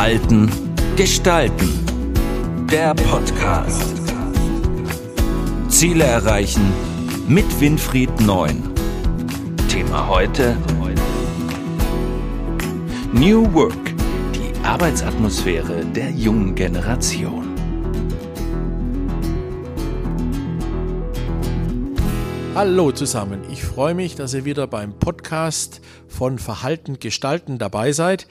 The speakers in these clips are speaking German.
Verhalten gestalten. Der Podcast. Ziele erreichen mit Winfried Neun. Thema heute New Work. Die Arbeitsatmosphäre der jungen Generation. Hallo zusammen, ich freue mich, dass ihr wieder beim Podcast von Verhalten gestalten dabei seid.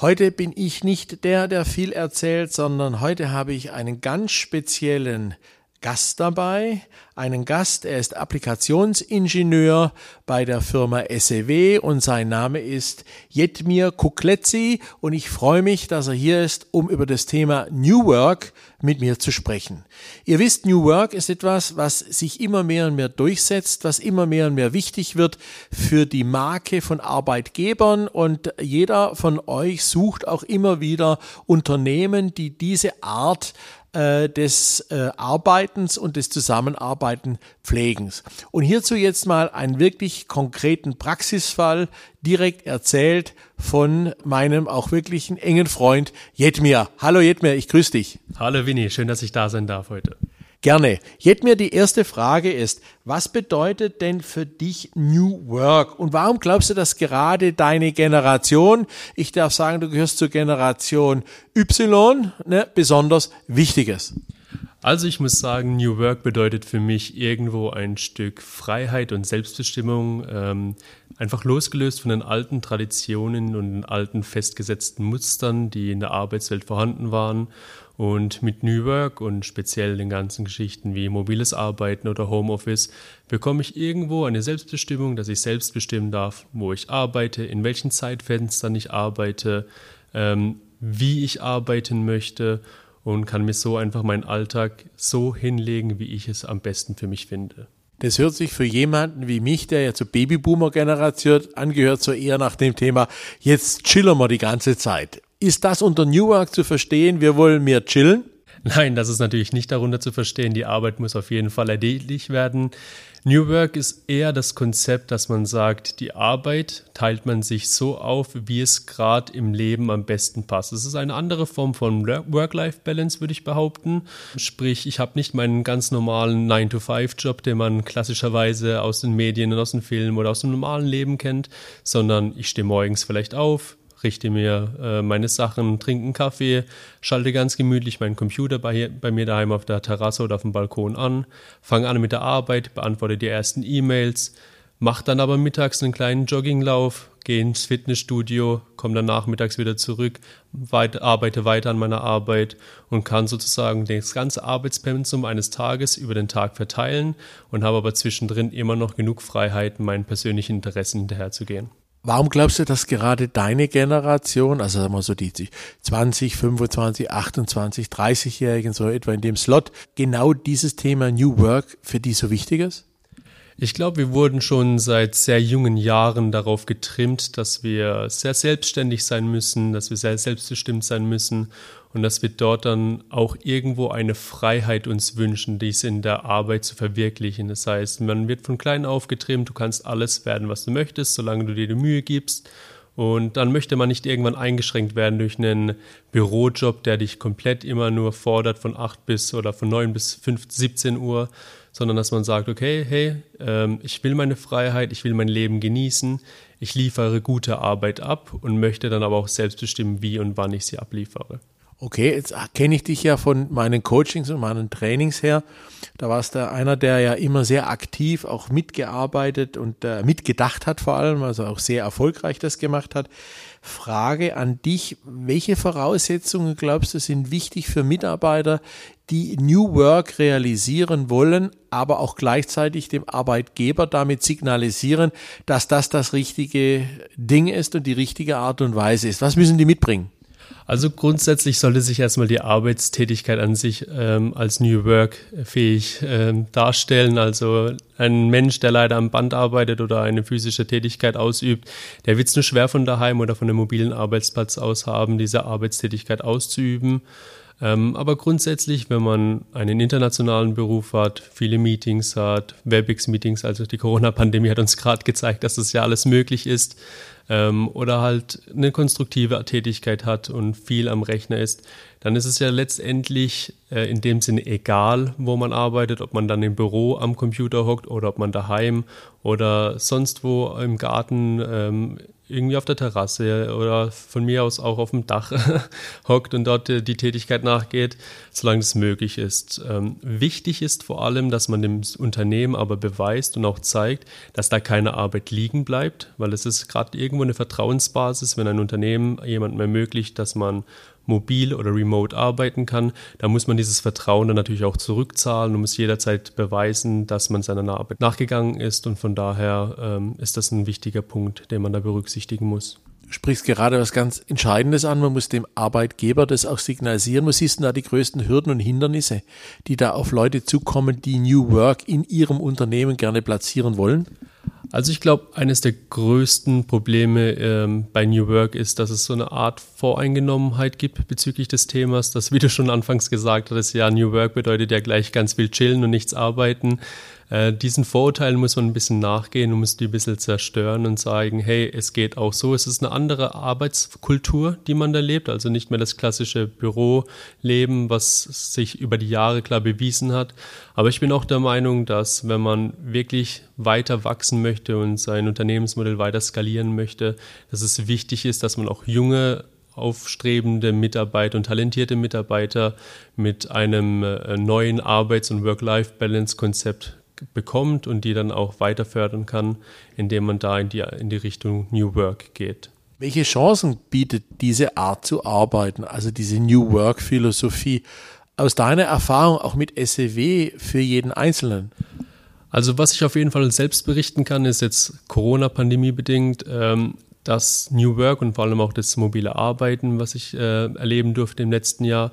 Heute bin ich nicht der, der viel erzählt, sondern heute habe ich einen ganz speziellen Gast dabei. Einen Gast, er ist Applikationsingenieur bei der Firma SEW und sein Name ist Jetmir Kukletzi und ich freue mich, dass er hier ist, um über das Thema New Work mit mir zu sprechen. Ihr wisst, New Work ist etwas, was sich immer mehr und mehr durchsetzt, was immer mehr und mehr wichtig wird für die Marke von Arbeitgebern und jeder von euch sucht auch immer wieder Unternehmen, die diese Art äh, des äh, Arbeitens und des Zusammenarbeiten Pflegens. Und hierzu jetzt mal einen wirklich konkreten Praxisfall direkt erzählt von meinem auch wirklichen engen Freund Jetmir. Hallo Jetmir, ich grüße dich. Hallo Winnie, schön, dass ich da sein darf heute. Gerne. Jetzt mir die erste Frage ist, was bedeutet denn für dich New Work? Und warum glaubst du, dass gerade deine Generation, ich darf sagen, du gehörst zur Generation Y, ne, besonders wichtig ist? Also ich muss sagen, New Work bedeutet für mich irgendwo ein Stück Freiheit und Selbstbestimmung, ähm, einfach losgelöst von den alten Traditionen und den alten festgesetzten Mustern, die in der Arbeitswelt vorhanden waren und mit New Work und speziell den ganzen Geschichten wie mobiles Arbeiten oder Homeoffice bekomme ich irgendwo eine Selbstbestimmung, dass ich selbst bestimmen darf, wo ich arbeite, in welchen Zeitfenstern ich arbeite, ähm, wie ich arbeiten möchte und kann mir so einfach meinen Alltag so hinlegen, wie ich es am besten für mich finde. Das hört sich für jemanden wie mich, der ja zur Babyboomer-Generation angehört, so eher nach dem Thema, jetzt chillen wir die ganze Zeit. Ist das unter New Work zu verstehen, wir wollen mehr chillen? Nein, das ist natürlich nicht darunter zu verstehen. Die Arbeit muss auf jeden Fall erledigt werden. New Work ist eher das Konzept, dass man sagt, die Arbeit teilt man sich so auf, wie es gerade im Leben am besten passt. Es ist eine andere Form von Work-Life-Balance, würde ich behaupten. Sprich, ich habe nicht meinen ganz normalen 9-to-5-Job, den man klassischerweise aus den Medien und aus den Filmen oder aus dem normalen Leben kennt, sondern ich stehe morgens vielleicht auf, richte mir äh, meine Sachen, trinke einen Kaffee, schalte ganz gemütlich meinen Computer bei, bei mir daheim auf der Terrasse oder auf dem Balkon an, fange an mit der Arbeit, beantworte die ersten E-Mails, mache dann aber mittags einen kleinen Jogginglauf, gehe ins Fitnessstudio, komme dann nachmittags wieder zurück, weit, arbeite weiter an meiner Arbeit und kann sozusagen das ganze Arbeitspensum eines Tages über den Tag verteilen und habe aber zwischendrin immer noch genug Freiheiten, meinen persönlichen Interessen hinterherzugehen. Warum glaubst du, dass gerade deine Generation, also sagen wir so die 20, 25, 28, 30-Jährigen, so etwa in dem Slot, genau dieses Thema New Work für die so wichtig ist? Ich glaube, wir wurden schon seit sehr jungen Jahren darauf getrimmt, dass wir sehr selbstständig sein müssen, dass wir sehr selbstbestimmt sein müssen und dass wir dort dann auch irgendwo eine Freiheit uns wünschen, dies in der Arbeit zu verwirklichen. Das heißt, man wird von klein auf getrimmt, du kannst alles werden, was du möchtest, solange du dir die Mühe gibst. Und dann möchte man nicht irgendwann eingeschränkt werden durch einen Bürojob, der dich komplett immer nur fordert von 8 bis oder von 9 bis 5, 17 Uhr, sondern dass man sagt, okay, hey, ähm, ich will meine Freiheit, ich will mein Leben genießen, ich liefere gute Arbeit ab und möchte dann aber auch selbst bestimmen, wie und wann ich sie abliefere. Okay, jetzt kenne ich dich ja von meinen Coachings und meinen Trainings her. Da warst du einer, der ja immer sehr aktiv auch mitgearbeitet und äh, mitgedacht hat vor allem, also auch sehr erfolgreich das gemacht hat. Frage an dich, welche Voraussetzungen glaubst du sind wichtig für Mitarbeiter, die New Work realisieren wollen, aber auch gleichzeitig dem Arbeitgeber damit signalisieren, dass das das richtige Ding ist und die richtige Art und Weise ist? Was müssen die mitbringen? Also grundsätzlich sollte sich erstmal die Arbeitstätigkeit an sich ähm, als New Work fähig ähm, darstellen. Also ein Mensch, der leider am Band arbeitet oder eine physische Tätigkeit ausübt, der wird es nur schwer von daheim oder von einem mobilen Arbeitsplatz aus haben, diese Arbeitstätigkeit auszuüben. Ähm, aber grundsätzlich, wenn man einen internationalen Beruf hat, viele Meetings hat, WebEx-Meetings, also die Corona-Pandemie hat uns gerade gezeigt, dass das ja alles möglich ist, ähm, oder halt eine konstruktive Tätigkeit hat und viel am Rechner ist, dann ist es ja letztendlich äh, in dem Sinne egal, wo man arbeitet, ob man dann im Büro am Computer hockt oder ob man daheim oder sonst wo im Garten ähm, irgendwie auf der Terrasse oder von mir aus auch auf dem Dach hockt und dort die Tätigkeit nachgeht, solange es möglich ist. Ähm, wichtig ist vor allem, dass man dem Unternehmen aber beweist und auch zeigt, dass da keine Arbeit liegen bleibt, weil es ist gerade irgendwo eine Vertrauensbasis, wenn ein Unternehmen jemandem ermöglicht, dass man mobil oder remote arbeiten kann, da muss man dieses Vertrauen dann natürlich auch zurückzahlen und muss jederzeit beweisen, dass man seiner Arbeit nachgegangen ist. Und von daher ähm, ist das ein wichtiger Punkt, den man da berücksichtigen muss. Du sprichst gerade was ganz Entscheidendes an. Man muss dem Arbeitgeber das auch signalisieren. Was siehst du da die größten Hürden und Hindernisse, die da auf Leute zukommen, die New Work in ihrem Unternehmen gerne platzieren wollen? Also ich glaube, eines der größten Probleme ähm, bei New Work ist, dass es so eine Art Voreingenommenheit gibt bezüglich des Themas. Das, wie du schon anfangs gesagt hattest, ja, New Work bedeutet ja gleich ganz viel chillen und nichts arbeiten. Äh, diesen Vorurteilen muss man ein bisschen nachgehen und muss die ein bisschen zerstören und sagen, hey, es geht auch so. Es ist eine andere Arbeitskultur, die man da lebt. Also nicht mehr das klassische Büroleben, was sich über die Jahre klar bewiesen hat. Aber ich bin auch der Meinung, dass wenn man wirklich weiter wachsen möchte und sein Unternehmensmodell weiter skalieren möchte, dass es wichtig ist, dass man auch junge aufstrebende Mitarbeiter und talentierte Mitarbeiter mit einem äh, neuen Arbeits- und Work-Life-Balance-Konzept bekommt und die dann auch weiter fördern kann, indem man da in die, in die Richtung New Work geht. Welche Chancen bietet diese Art zu arbeiten, also diese New Work Philosophie, aus deiner Erfahrung auch mit SEW für jeden Einzelnen? Also was ich auf jeden Fall selbst berichten kann, ist jetzt Corona-Pandemie bedingt, ähm, dass New Work und vor allem auch das mobile Arbeiten, was ich äh, erleben durfte im letzten Jahr,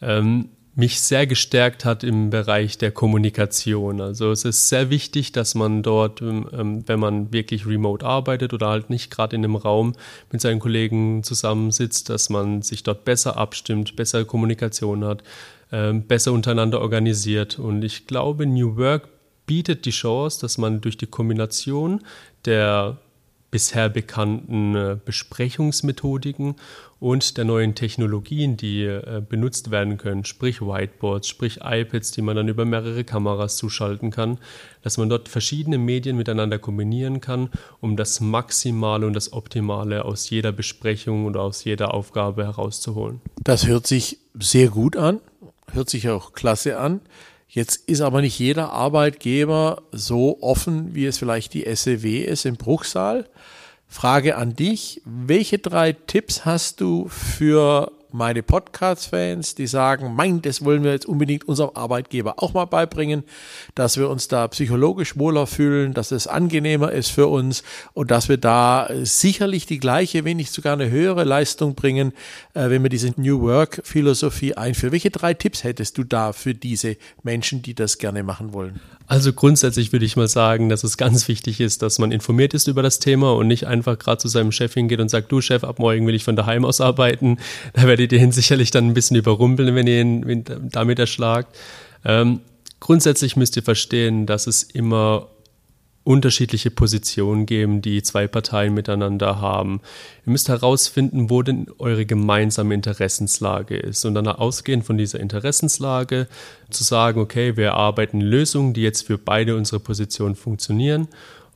ähm, mich sehr gestärkt hat im Bereich der Kommunikation. Also es ist sehr wichtig, dass man dort, ähm, ähm, wenn man wirklich remote arbeitet oder halt nicht gerade in einem Raum mit seinen Kollegen zusammensitzt, dass man sich dort besser abstimmt, bessere Kommunikation hat, ähm, besser untereinander organisiert. Und ich glaube, New Work bietet die Chance, dass man durch die Kombination der bisher bekannten äh, Besprechungsmethodiken und der neuen Technologien, die äh, benutzt werden können, sprich Whiteboards, sprich iPads, die man dann über mehrere Kameras zuschalten kann, dass man dort verschiedene Medien miteinander kombinieren kann, um das Maximale und das Optimale aus jeder Besprechung oder aus jeder Aufgabe herauszuholen. Das hört sich sehr gut an, hört sich auch klasse an. Jetzt ist aber nicht jeder Arbeitgeber so offen, wie es vielleicht die SEW ist im Bruchsal. Frage an dich, welche drei Tipps hast du für meine Podcast-Fans, die sagen, mein, das wollen wir jetzt unbedingt unserem Arbeitgeber auch mal beibringen, dass wir uns da psychologisch wohler fühlen, dass es angenehmer ist für uns und dass wir da sicherlich die gleiche, wenn nicht sogar eine höhere Leistung bringen, äh, wenn wir diese New Work-Philosophie einführen. Welche drei Tipps hättest du da für diese Menschen, die das gerne machen wollen? Also grundsätzlich würde ich mal sagen, dass es ganz wichtig ist, dass man informiert ist über das Thema und nicht einfach gerade zu seinem Chef hingeht und sagt, du Chef, ab morgen will ich von daheim aus arbeiten. Da werde werdet ihr ihn sicherlich dann ein bisschen überrumpeln, wenn ihr ihn damit erschlagt. Ähm, grundsätzlich müsst ihr verstehen, dass es immer unterschiedliche Positionen geben, die zwei Parteien miteinander haben. Ihr müsst herausfinden, wo denn eure gemeinsame Interessenslage ist und dann ausgehend von dieser Interessenslage zu sagen, okay, wir arbeiten Lösungen, die jetzt für beide unsere Positionen funktionieren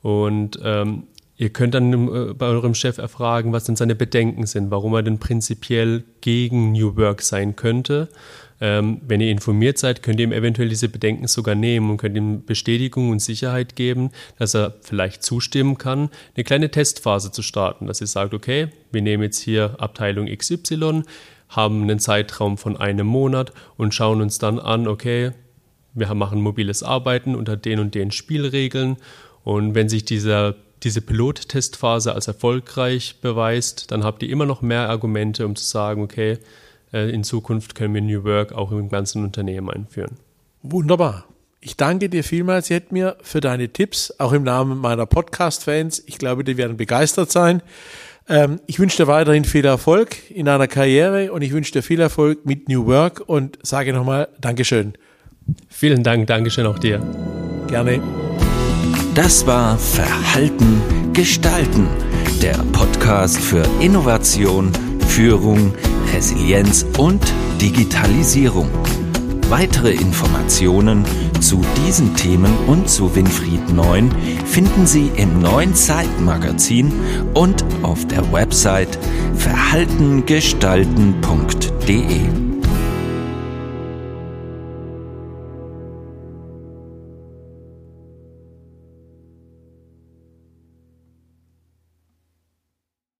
und ähm, Ihr könnt dann äh, bei eurem Chef erfragen, was denn seine Bedenken sind, warum er denn prinzipiell gegen New Work sein könnte. Ähm, wenn ihr informiert seid, könnt ihr ihm eventuell diese Bedenken sogar nehmen und könnt ihm Bestätigung und Sicherheit geben, dass er vielleicht zustimmen kann, eine kleine Testphase zu starten, dass ihr sagt, okay, wir nehmen jetzt hier Abteilung XY, haben einen Zeitraum von einem Monat und schauen uns dann an, okay, wir machen mobiles Arbeiten unter den und den Spielregeln und wenn sich dieser diese Pilottestphase als erfolgreich beweist, dann habt ihr immer noch mehr Argumente, um zu sagen, okay, äh, in Zukunft können wir New Work auch im ganzen Unternehmen einführen. Wunderbar. Ich danke dir vielmals, Jetmir, für deine Tipps, auch im Namen meiner Podcast-Fans. Ich glaube, die werden begeistert sein. Ähm, ich wünsche dir weiterhin viel Erfolg in deiner Karriere und ich wünsche dir viel Erfolg mit New Work und sage nochmal Dankeschön. Vielen Dank, Dankeschön auch dir. Gerne. Das war Verhalten gestalten, der Podcast für Innovation, Führung, Resilienz und Digitalisierung. Weitere Informationen zu diesen Themen und zu Winfried Neun finden Sie im neuen Zeitmagazin und auf der Website verhaltengestalten.de.